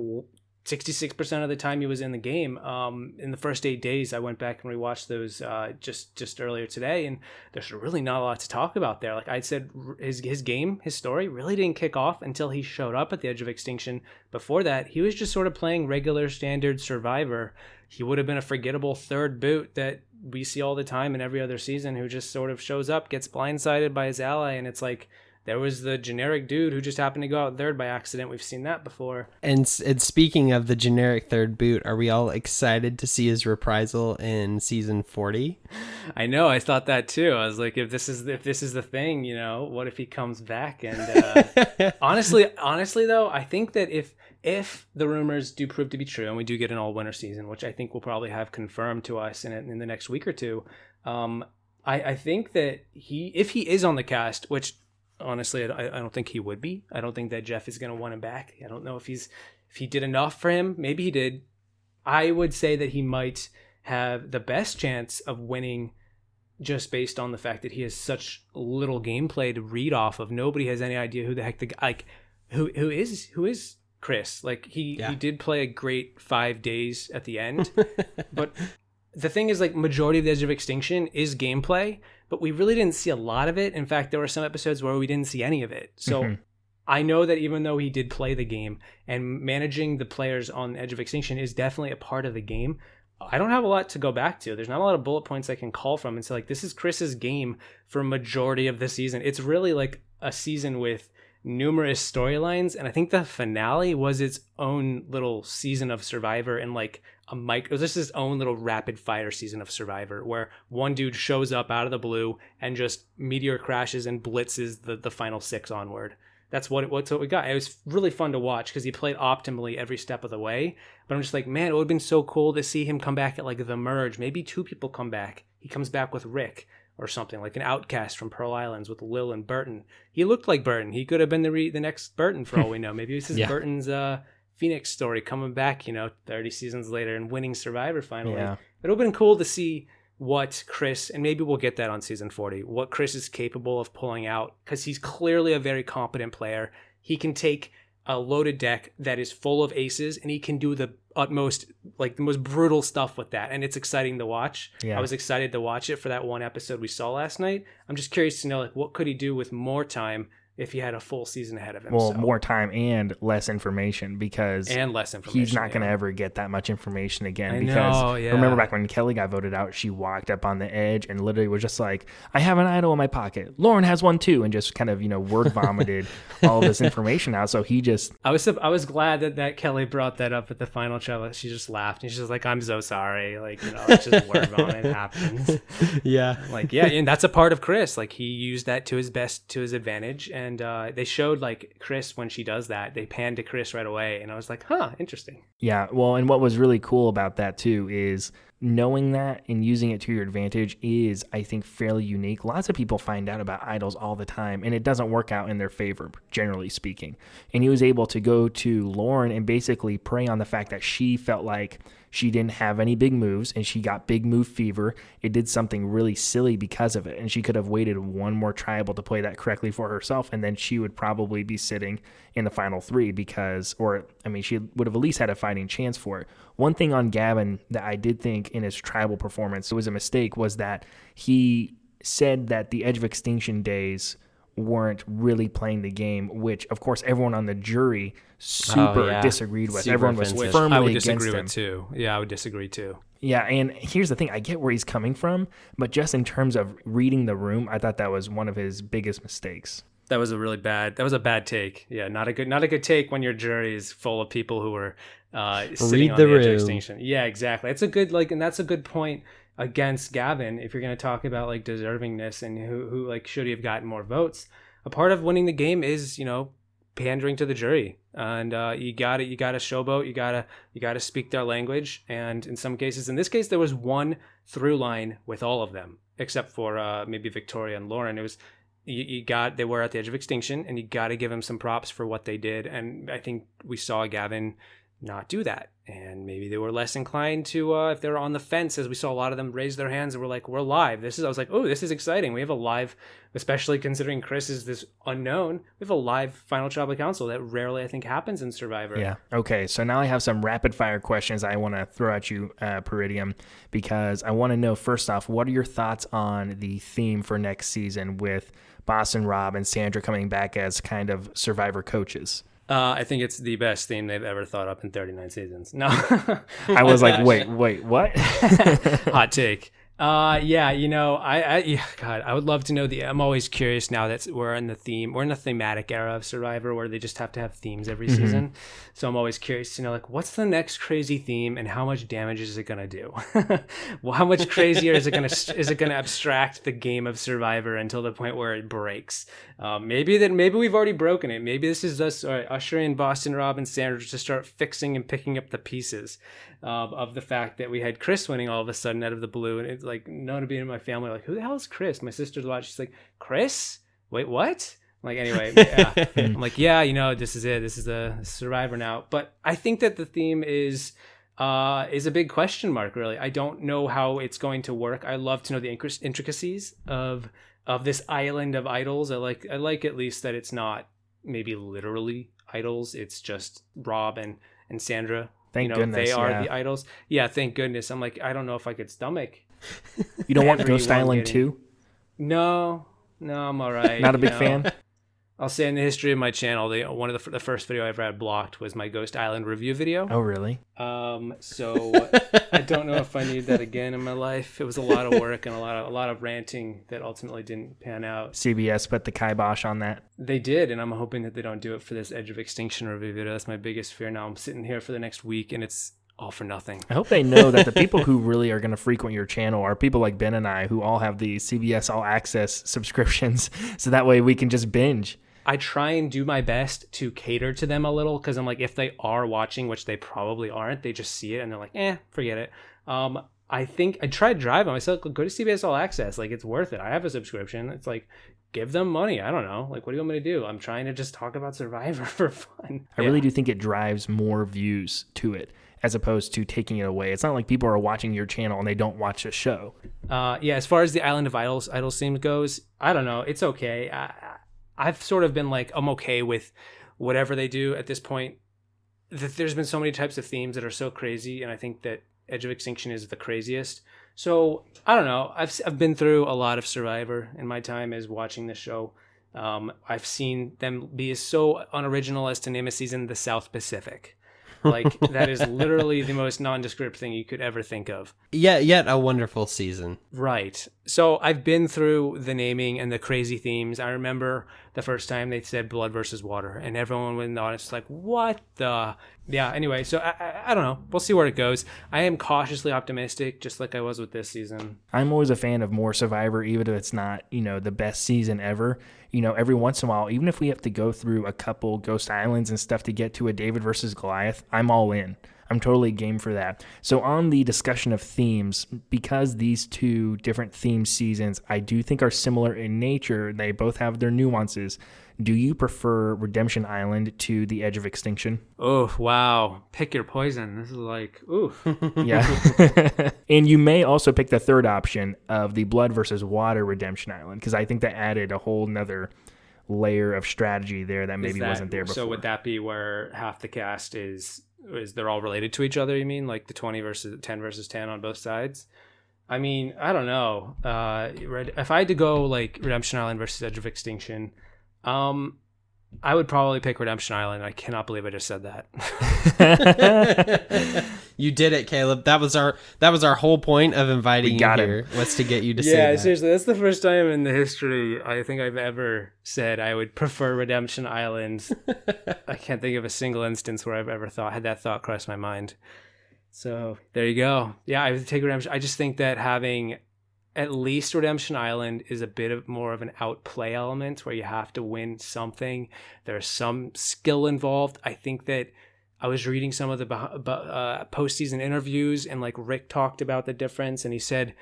66% of the time he was in the game. Um, in the first eight days, I went back and rewatched those uh, just just earlier today, and there's really not a lot to talk about there. Like I said, his his game, his story, really didn't kick off until he showed up at the edge of extinction. Before that, he was just sort of playing regular standard Survivor. He would have been a forgettable third boot that we see all the time in every other season, who just sort of shows up, gets blindsided by his ally, and it's like there was the generic dude who just happened to go out third by accident. We've seen that before. And, and speaking of the generic third boot, are we all excited to see his reprisal in season 40? (laughs) I know. I thought that too. I was like, if this is if this is the thing, you know, what if he comes back? And uh, (laughs) honestly, honestly though, I think that if if the rumors do prove to be true and we do get an all winter season, which I think we'll probably have confirmed to us in in the next week or two, Um, I, I think that he, if he is on the cast, which honestly I, I don't think he would be. I don't think that Jeff is going to want him back. I don't know if he's if he did enough for him. Maybe he did. I would say that he might have the best chance of winning just based on the fact that he has such little gameplay to read off of. Nobody has any idea who the heck the guy like who who is who is Chris. Like he yeah. he did play a great five days at the end, (laughs) but the thing is like majority of the Edge of Extinction is gameplay, but we really didn't see a lot of it. In fact, there were some episodes where we didn't see any of it. So. Mm-hmm. I know that even though he did play the game and managing the players on Edge of Extinction is definitely a part of the game, I don't have a lot to go back to. There's not a lot of bullet points I can call from and say like this is Chris's game for majority of the season. It's really like a season with numerous storylines and I think the finale was its own little season of Survivor and like a mic it was just his own little rapid fire season of Survivor where one dude shows up out of the blue and just meteor crashes and blitzes the the final six onward that's what it, what's what we got. It was really fun to watch because he played optimally every step of the way. But I'm just like, man, it would have been so cool to see him come back at like the merge. Maybe two people come back. He comes back with Rick or something like an outcast from Pearl Islands with Lil and Burton. He looked like Burton. He could have been the re- the next Burton for all we know. Maybe this is (laughs) yeah. Burton's uh, Phoenix story coming back, you know, 30 seasons later and winning Survivor finally. Yeah. It would have been cool to see what Chris, and maybe we'll get that on season 40, what Chris is capable of pulling out because he's clearly a very competent player. He can take a loaded deck that is full of aces and he can do the utmost, like the most brutal stuff with that. And it's exciting to watch. Yeah. I was excited to watch it for that one episode we saw last night. I'm just curious to know, like, what could he do with more time if he had a full season ahead of him. Well, so. more time and less information because and less information. He's not going to ever get that much information again. I because know, yeah. remember back when Kelley got voted out, she walked up on the edge and literally was just like, "I have an idol in my pocket. Lauren has one too," and just kind of you know word vomited (laughs) all this information out. So he just. I was I was glad that that Kelley brought that up at the final show. She just laughed and she's like, "I'm so sorry." Like you know, it's just word (laughs) vomit happens. Yeah. Like yeah, and that's a part of Chris. Like he used that to his best to his advantage and and uh, they showed like Chris when she does that. They panned to Chris right away, and I was like, "Huh, interesting." Yeah, well, and what was really cool about that too is knowing that and using it to your advantage is, I think, fairly unique. Lots of people find out about idols all the time, and it doesn't work out in their favor, generally speaking. And he was able to go to Lauren and basically prey on the fact that she felt like she didn't have any big moves and she got big move fever. It did something really silly because of it. And she could have waited one more tribal to play that correctly for herself. And then she would probably be sitting in the final three because, or I mean, she would have at least had a fighting chance for it. One thing on Gavin that I did think in his tribal performance was a mistake was that he said that the Edge of Extinction days weren't really playing the game, which of course everyone on the jury super oh, yeah. disagreed with. Super Everyone was offensive. firmly I would disagree with too. Yeah, I would disagree too. Yeah, and here's the thing: I get where he's coming from, but just in terms of reading the room, I thought that was one of his biggest mistakes. That was a really bad. That was a bad take. Yeah, not a good, not a good take when your jury is full of people who are uh, sitting Read on the, the room. extinction. Yeah, exactly. It's a good like, and that's a good point against Gavin if you're going to talk about like deservingness and who who like should he have gotten more votes. A part of winning the game is you know pandering to the jury and uh, you got to you got to showboat you got to you got to speak their language and in some cases in this case there was one through line with all of them except for uh, maybe victoria and lauren it was you, you got they were at the edge of extinction and you got to give them some props for what they did and i think we saw gavin not do that. And maybe they were less inclined to, uh, if they were on the fence, as we saw a lot of them raise their hands and were like, we're live. This is, I was like, oh, this is exciting. We have a live, especially considering Chris is this unknown, we have a live Final Tribal Council that rarely, I think, happens in Survivor. Yeah. Okay. So now I have some rapid fire questions I want to throw at you, uh, Peridiam, because I want to know, first off, what are your thoughts on the theme for next season with Boston Rob and Sandra coming back as kind of Survivor coaches? Uh, I think it's the best theme they've ever thought up in 39 seasons. No, I was like, (laughs) wait, wait, what? (laughs) Hot take. Uh, yeah, you know, I, I, yeah, God, I would love to know the. I'm always curious now that we're in the theme, we're in the thematic era of Survivor where they just have to have themes every mm-hmm. season. So I'm always curious to know, like, what's the next crazy theme and how much damage is it gonna do? (laughs) well, how much crazier is it gonna is it gonna abstract the game of Survivor until the point where it breaks? Um, maybe that maybe we've already broken it. Maybe this is us uh, ushering Boston Rob and Sandra to start fixing and picking up the pieces. Uh, of the fact that we had Chris winning all of a sudden out of the blue, and it's like none of being in my family like, who the hell is Chris? My sister's watching. She's like, Chris? Wait, what? I'm like anyway, (laughs) yeah. I'm like, yeah, you know, this is it. This is the Survivor now. But I think that the theme is uh, is a big question mark. Really, I don't know how it's going to work. I love to know the intricacies of of this island of idols. I like I like at least that it's not maybe literally idols. It's just Rob and and Sandra Thank you know, goodness. They are yeah. the idols. Yeah, thank goodness. I'm like, I don't know if I could stomach. You don't want (laughs) Ghost Island too? No, no, I'm all (laughs) right. Not a big know? fan. (laughs) I'll say in the history of my channel, the one of the, the first video I ever had blocked was my Ghost Island review video. Oh, really? Um, so (laughs) I don't know if I need that again in my life. It was a lot of work and a lot of a lot of ranting that ultimately didn't pan out. CBS put the kibosh on that. They did, and I'm hoping that they don't do it for this Edge of Extinction review video. That's my biggest fear. Now I'm sitting here for the next week, and it's all for nothing. I hope they know that the (laughs) people who really are going to frequent your channel are people like Ben and I who all have the CBS All Access subscriptions, (laughs) so that way we can just binge. I try and do my best to cater to them a little because I'm like, if they are watching, which they probably aren't, they just see it and they're like, eh, forget it. Um, I think I tried driving. I said, go to CBS All Access. Like, it's worth it. I have a subscription. It's like, give them money. I don't know. Like, what do you want me to do? I'm trying to just talk about Survivor (laughs) for fun. I yeah. really do think it drives more views to it as opposed to taking it away. It's not like people are watching your channel and they don't watch a show. Uh, yeah, as far as the Island of Idols Idols theme goes, I don't know. It's okay. I, I've sort of been like, I'm okay with whatever they do at this point. That There's been so many types of themes that are so crazy, and I think that Edge of Extinction is the craziest. So I don't know. I've I've been through a lot of Survivor in my time as watching this show. Um, I've seen them be so unoriginal as to name a season the South Pacific. Like that is (laughs) literally the most nondescript thing you could ever think of. Yeah, yet a wonderful season. Right. So I've been through the naming and the crazy themes. I remember the first time they said blood versus water, and everyone in the audience was like, "What the?" Yeah. Anyway, so I, I, I don't know. We'll see where it goes. I am cautiously optimistic, just like I was with this season. I'm always a fan of more Survivor, even if it's not you know the best season ever. You know, every once in a while, even if we have to go through a couple Ghost Islands and stuff to get to a David versus Goliath, I'm all in. I'm totally game for that. So, on the discussion of themes, because these two different theme seasons I do think are similar in nature, they both have their nuances. Do you prefer Redemption Island to The Edge of Extinction? Oh, wow. Pick your poison. This is like, ooh. (laughs) yeah. (laughs) and you may also pick the third option of the Blood versus Water Redemption Island, because I think that added a whole nother layer of strategy there that maybe that, wasn't there before. So would that be where half the cast is is they're all related to each other? You mean like the twenty versus ten versus ten on both sides? I mean, I don't know. Uh, if I had to go like Redemption Island versus Edge of Extinction, um, I would probably pick Redemption Island. I cannot believe I just said that. (laughs) you did it, Caleb. That was our that was our whole point of inviting you here. Him. Was to get you to yeah, (laughs) say Yeah, seriously, that's the first time in the history I think I've ever said I would prefer Redemption Island. (laughs) I can't think of a single instance where I've ever thought had that thought cross my mind. So there you go. Yeah, I would take Redemption. I just think that having at least Redemption Island is a bit of more of an outplay element where you have to win something. There's some skill involved. I think that I was reading some of the uh, postseason interviews, and like Rick talked about the difference, and he said,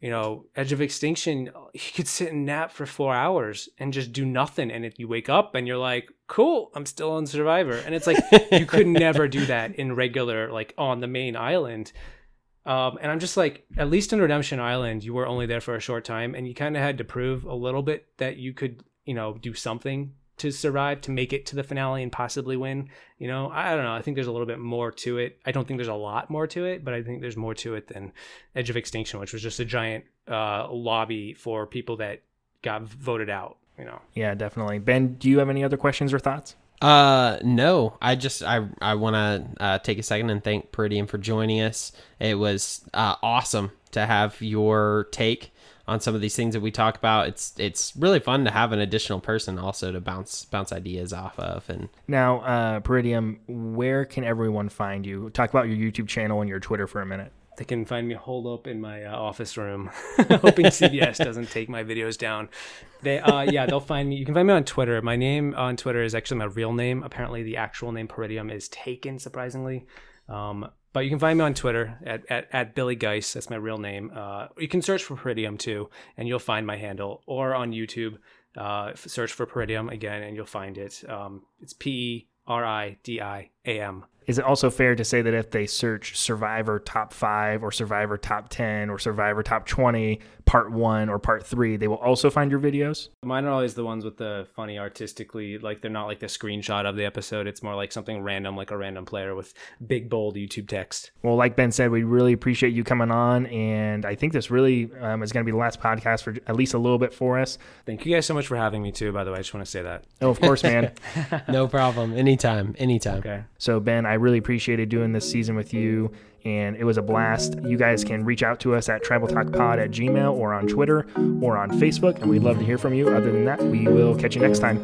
you know, Edge of Extinction, (laughs) you could sit and nap for four hours and just do nothing, and if you wake up and you're like, cool, I'm still on Survivor, and it's like you could never do that in regular, like on the main island. Um, and I'm just like, at least in Redemption Island, you were only there for a short time, and you kind of had to prove a little bit that you could, you know, do something to survive, to make it to the finale and possibly win. You know, I don't know. I think there's a little bit more to it. I don't think there's a lot more to it, but I think there's more to it than Edge of Extinction, which was just a giant uh, lobby for people that got voted out. You know. Yeah, definitely. Ben, do you have any other questions or thoughts? Uh, no. I just I I want to uh, take a second and thank Peridiam for joining us. It was uh, awesome to have your take on some of these things that we talk about. It's it's really fun to have an additional person also to bounce bounce ideas off of. And now, uh, Peridiam, where can everyone find you? Talk about your YouTube channel and your Twitter for a minute. They can find me holed up in my uh, office room, (laughs) hoping CBS doesn't take my videos down. They, uh, yeah, they'll find me. You can find me on Twitter. My name on Twitter is actually my real name. Apparently, the actual name Peridiam is taken, surprisingly. Um, But you can find me on Twitter at, at, at Billy Geis. That's my real name. Uh, you can search for Peridiam too, and you'll find my handle. Or on YouTube, uh, search for Peridiam again, and you'll find it. Um, it's P E R I D I A M. Is it also fair to say that if they search Survivor Top 5 or Survivor Top 10 or Survivor Top 20, Part 1 or Part 3, they will also find your videos? Mine are always the ones with the funny artistically, like they're not like the screenshot of the episode. It's more like something random, like a random player with big, bold YouTube text. Well, like Ben said, we really appreciate you coming on. And I think this really um, is going to be the last podcast for at least a little bit for us. Thank you guys so much for having me, too, by the way. I just want to say that. Oh, of course, man. (laughs) no problem. Anytime. Anytime. Okay. So, Ben, I really appreciated doing this season with you, and it was a blast. You guys can reach out to us at tribaltalkpod at gmail or on Twitter or on Facebook, and we'd love to hear from you. Other than that, we will catch you next time.